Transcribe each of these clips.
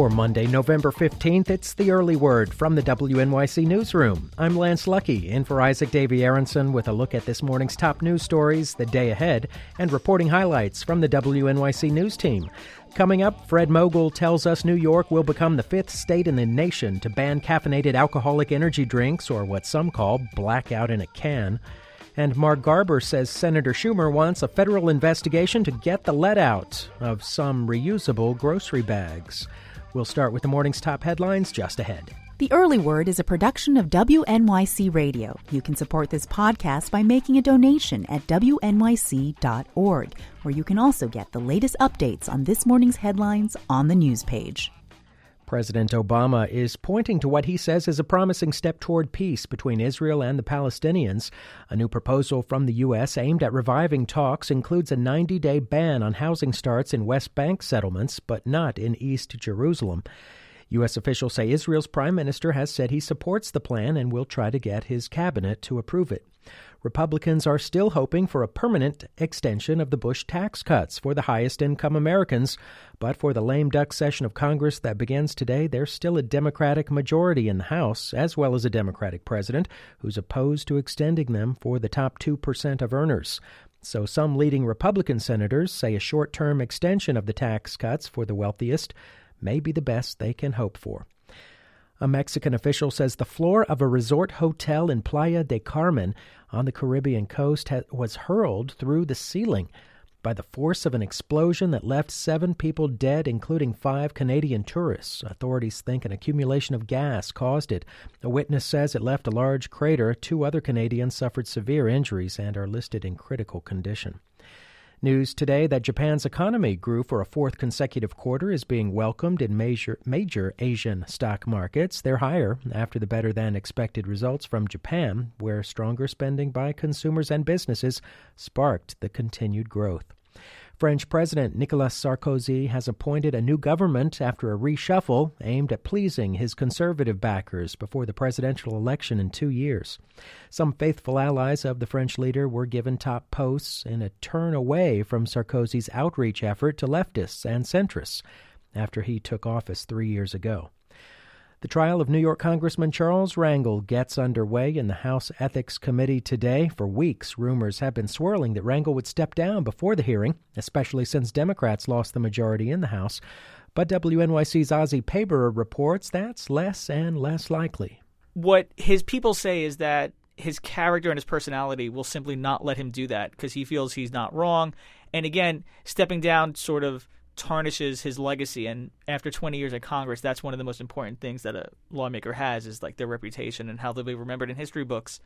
For Monday, November 15th, it's the early word from the WNYC Newsroom. I'm Lance Lucky, in for Isaac Davy Aronson with a look at this morning's top news stories, the day ahead, and reporting highlights from the WNYC News team. Coming up, Fred Mogul tells us New York will become the fifth state in the nation to ban caffeinated alcoholic energy drinks, or what some call blackout in a can. And Mark Garber says Senator Schumer wants a federal investigation to get the let out of some reusable grocery bags. We'll start with the morning's top headlines just ahead. The Early Word is a production of WNYC Radio. You can support this podcast by making a donation at WNYC.org, where you can also get the latest updates on this morning's headlines on the news page. President Obama is pointing to what he says is a promising step toward peace between Israel and the Palestinians. A new proposal from the U.S. aimed at reviving talks includes a 90 day ban on housing starts in West Bank settlements, but not in East Jerusalem. U.S. officials say Israel's prime minister has said he supports the plan and will try to get his cabinet to approve it. Republicans are still hoping for a permanent extension of the Bush tax cuts for the highest income Americans. But for the lame duck session of Congress that begins today, there's still a Democratic majority in the House, as well as a Democratic president, who's opposed to extending them for the top 2% of earners. So some leading Republican senators say a short term extension of the tax cuts for the wealthiest may be the best they can hope for. A Mexican official says the floor of a resort hotel in Playa del Carmen on the Caribbean coast was hurled through the ceiling by the force of an explosion that left seven people dead, including five Canadian tourists. Authorities think an accumulation of gas caused it. A witness says it left a large crater. Two other Canadians suffered severe injuries and are listed in critical condition. News today that Japan's economy grew for a fourth consecutive quarter is being welcomed in major, major Asian stock markets. They're higher after the better than expected results from Japan, where stronger spending by consumers and businesses sparked the continued growth. French President Nicolas Sarkozy has appointed a new government after a reshuffle aimed at pleasing his conservative backers before the presidential election in two years. Some faithful allies of the French leader were given top posts in a turn away from Sarkozy's outreach effort to leftists and centrists after he took office three years ago. The trial of New York Congressman Charles Rangel gets underway in the House Ethics Committee today. For weeks, rumors have been swirling that Rangel would step down before the hearing, especially since Democrats lost the majority in the House. But WNYC's Ozzy Paber reports that's less and less likely. What his people say is that his character and his personality will simply not let him do that because he feels he's not wrong. And again, stepping down sort of tarnishes his legacy and after 20 years in congress that's one of the most important things that a lawmaker has is like their reputation and how they'll be remembered in history books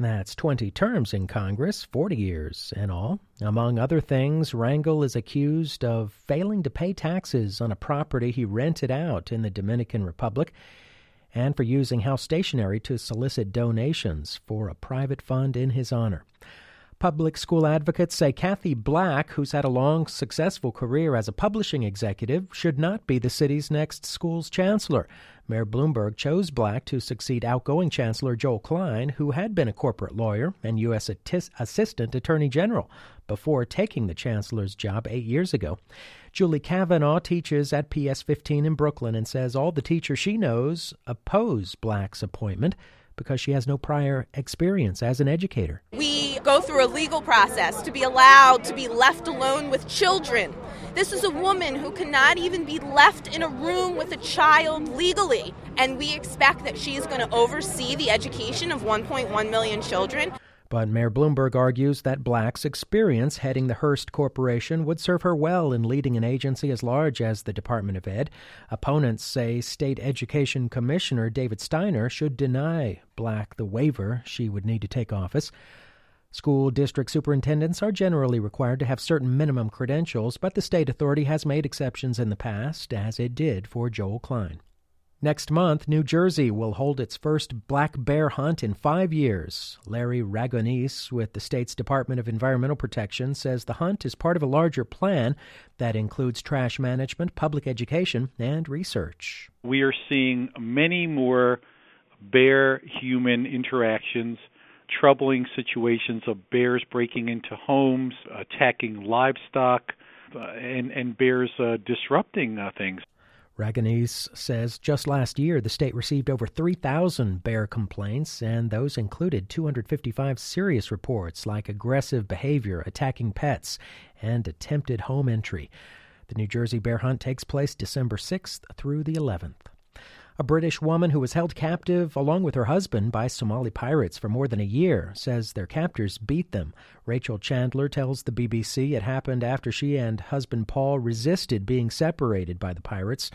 that's 20 terms in Congress, 40 years in all. Among other things, Rangel is accused of failing to pay taxes on a property he rented out in the Dominican Republic and for using house stationery to solicit donations for a private fund in his honor. Public school advocates say Cathie Black, who's had a long, successful career as a publishing executive, should not be the city's next school's chancellor. Mayor Bloomberg chose Black to succeed outgoing Chancellor Joel Klein, who had been a corporate lawyer and U.S. Assistant Attorney General before taking the chancellor's job eight years ago. Julie Kavanaugh teaches at PS 15 in Brooklyn and says all the teachers she knows oppose Black's appointment because she has no prior experience as an educator. We go through a legal process to be allowed to be left alone with children. This is a woman who cannot even be left in a room with a child legally. And we expect that she is going to oversee the education of 1.1 million children. But Mayor Bloomberg argues that Black's experience heading the Hearst Corporation would serve her well in leading an agency as large as the Department of Ed. Opponents say State Education Commissioner David Steiner should deny Black the waiver she would need to take office. School district superintendents are generally required to have certain minimum credentials, but the state authority has made exceptions in the past, as it did for Joel Klein. Next month, New Jersey will hold its first black bear hunt in five years. Larry Ragonese with the state's Department of Environmental Protection says the hunt is part of a larger plan that includes trash management, public education, and research. We are seeing many more bear human interactions, troubling situations of bears breaking into homes, attacking livestock, uh, and, and bears uh, disrupting uh, things. Ragonese says just last year the state received over 3,000 bear complaints, and those included 255 serious reports like aggressive behavior, attacking pets, and attempted home entry. The New Jersey bear hunt takes place December 6th through the 11th. A British woman who was held captive along with her husband by Somali pirates for more than a year says their captors beat them. Rachel Chandler tells the BBC it happened after she and husband Paul resisted being separated by the pirates.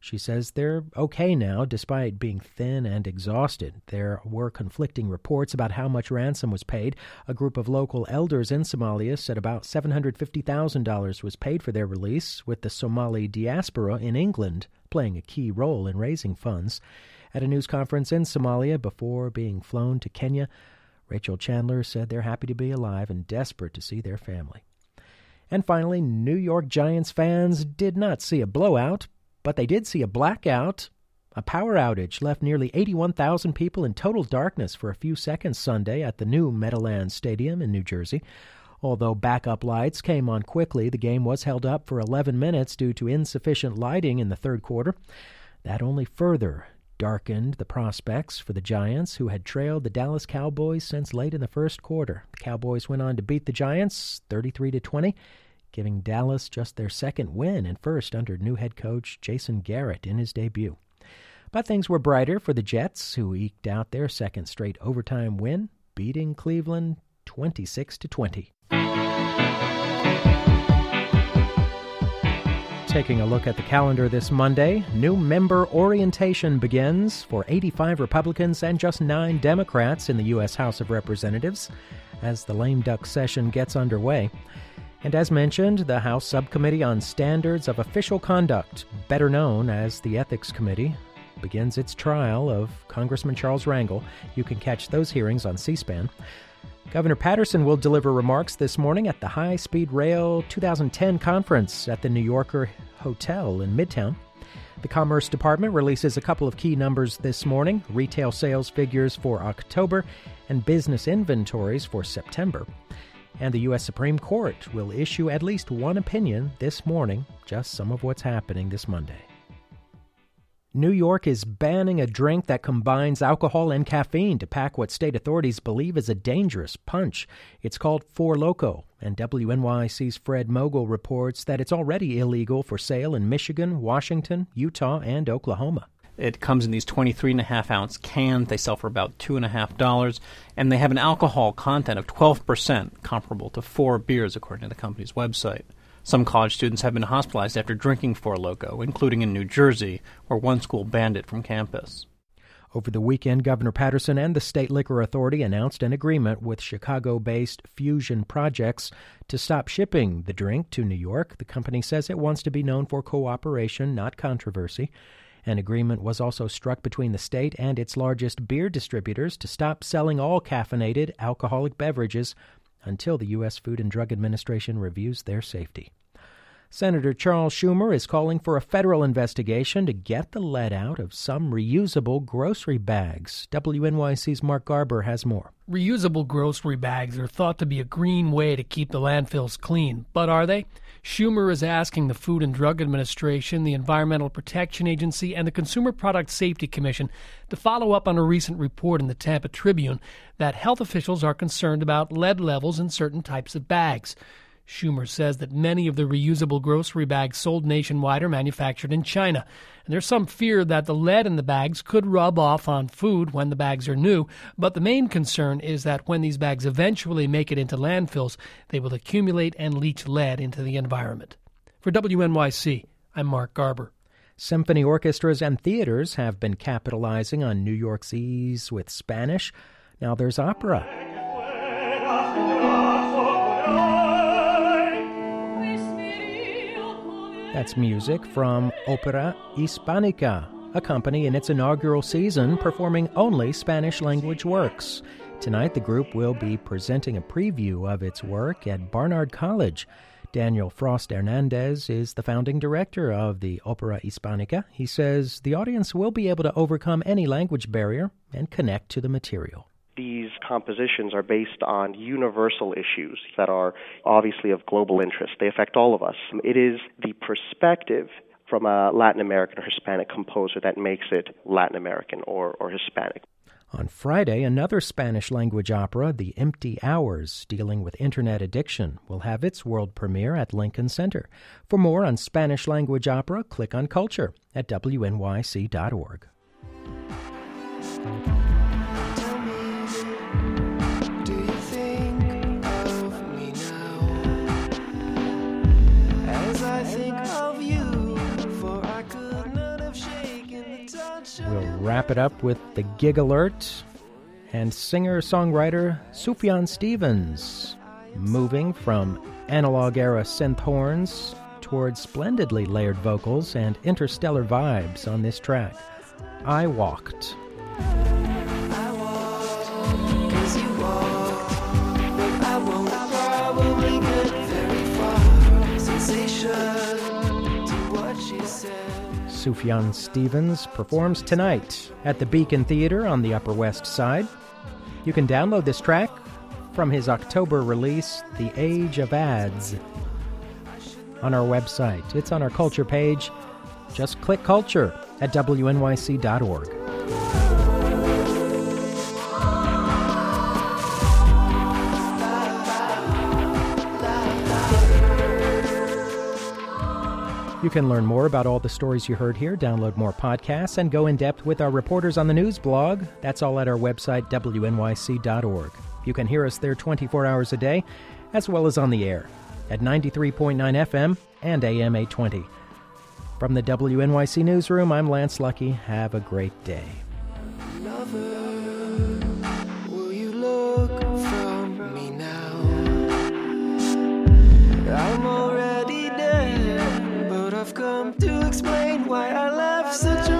She says they're okay now, despite being thin and exhausted. There were conflicting reports about how much ransom was paid. A group of local elders in Somalia said about $750,000 was paid for their release, with the Somali diaspora in England playing a key role in raising funds. At a news conference in Somalia before being flown to Kenya, Rachel Chandler said they're happy to be alive and desperate to see their family. And finally, New York Giants fans did not see a blowout, but they did see a blackout. A power outage left nearly 81,000 people in total darkness for a few seconds Sunday at the new Meadowlands Stadium in New Jersey. Although backup lights came on quickly, the game was held up for 11 minutes due to insufficient lighting in the third quarter. That only further darkened the prospects for the Giants, who had trailed the Dallas Cowboys since late in the first quarter. The Cowboys went on to beat the Giants 33 to 20 giving Dallas just their second win and first under new head coach Jason Garrett in his debut. But things were brighter for the Jets, who eked out their second straight overtime win, beating Cleveland 26 to 20. Taking a look at the calendar this Monday, new member orientation begins for 85 Republicans and just 9 Democrats in the U.S. House of Representatives as the lame duck session gets underway. And as mentioned, the House Subcommittee on Standards of Official Conduct, better known as the Ethics Committee, begins its trial of Congressman Charles Rangel. You can catch those hearings on C SPAN. Governor Paterson will deliver remarks this morning at the High Speed Rail 2010 conference at the New Yorker Hotel in Midtown. The Commerce Department releases a couple of key numbers this morning retail sales figures for October and business inventories for September. And the U.S. Supreme Court will issue at least one opinion this morning, just some of what's happening this Monday. New York is banning a drink that combines alcohol and caffeine to pack what state authorities believe is a dangerous punch. It's called Four Loko, and WNYC's Fred Mogul reports that it's already illegal for sale in Michigan, Washington, Utah, and Oklahoma. It comes in these 23 and a half ounce cans. They sell for about two and a half dollars, and they have an alcohol content of 12%, comparable to four beers, according to the company's website. Some college students have been hospitalized after drinking Four Loko, including in New Jersey, where one school banned it from campus. Over the weekend, Governor Paterson and the State Liquor Authority announced an agreement with Chicago based Phusion Projects to stop shipping the drink to New York. The company says it wants to be known for cooperation, not controversy. An agreement was also struck between the state and its largest beer distributors to stop selling all caffeinated alcoholic beverages until the U.S. Food and Drug Administration reviews their safety. Senator Charles Schumer is calling for a federal investigation to get the lead out of some reusable grocery bags. WNYC's Mark Garber has more. Reusable grocery bags are thought to be a green way to keep the landfills clean, but are they? Schumer is asking the Food and Drug Administration, the Environmental Protection Agency, and the Consumer Product Safety Commission to follow up on a recent report in the Tampa Tribune that health officials are concerned about lead levels in certain types of bags. Schumer says that many of the reusable grocery bags sold nationwide are manufactured in China. And there's some fear that the lead in the bags could rub off on food when the bags are new, but the main concern is that when these bags eventually make it into landfills, they will accumulate and leach lead into the environment. For WNYC, I'm Mark Garber. Symphony orchestras and theaters have been capitalizing on New York's ease with Spanish. Now there's opera. That's music from Opera Hispanica, a company in its inaugural season performing only Spanish language works. Tonight, the group will be presenting a preview of its work at Barnard College. Daniel Frost Hernandez is the founding director of the Opera Hispanica. He says the audience will be able to overcome any language barrier and connect to the material these compositions are based on universal issues that are obviously of global interest. They affect all of us. It is the perspective from a Latin American or Hispanic composer that makes it Latin American or, or Hispanic. On Friday, another Spanish language opera, The Empty Hours, dealing with internet addiction, will have its world premiere at Lincoln Center. For more on Spanish language opera, click on Culture at wnyc.org. wrap it up with the gig alert and singer songwriter Sufjan Stevens, moving from analog era synth horns towards splendidly layered vocals and interstellar vibes on this track. I walked. Sufjan Stevens performs tonight at the Beacon Theater on the Upper West Side. You can download this track from his October release, The Age of Adz, on our website. It's on our culture page. Just click culture at wnyc.org. You can learn more about all the stories you heard here, download more podcasts, and go in depth with our reporters on the news blog. That's all at our website, wnyc.org. You can hear us there 24 hours a day, as well as on the air at 93.9 FM and AM 820. From the WNYC Newsroom, I'm Lance Lucky. Have a great day. Come to explain why I left such a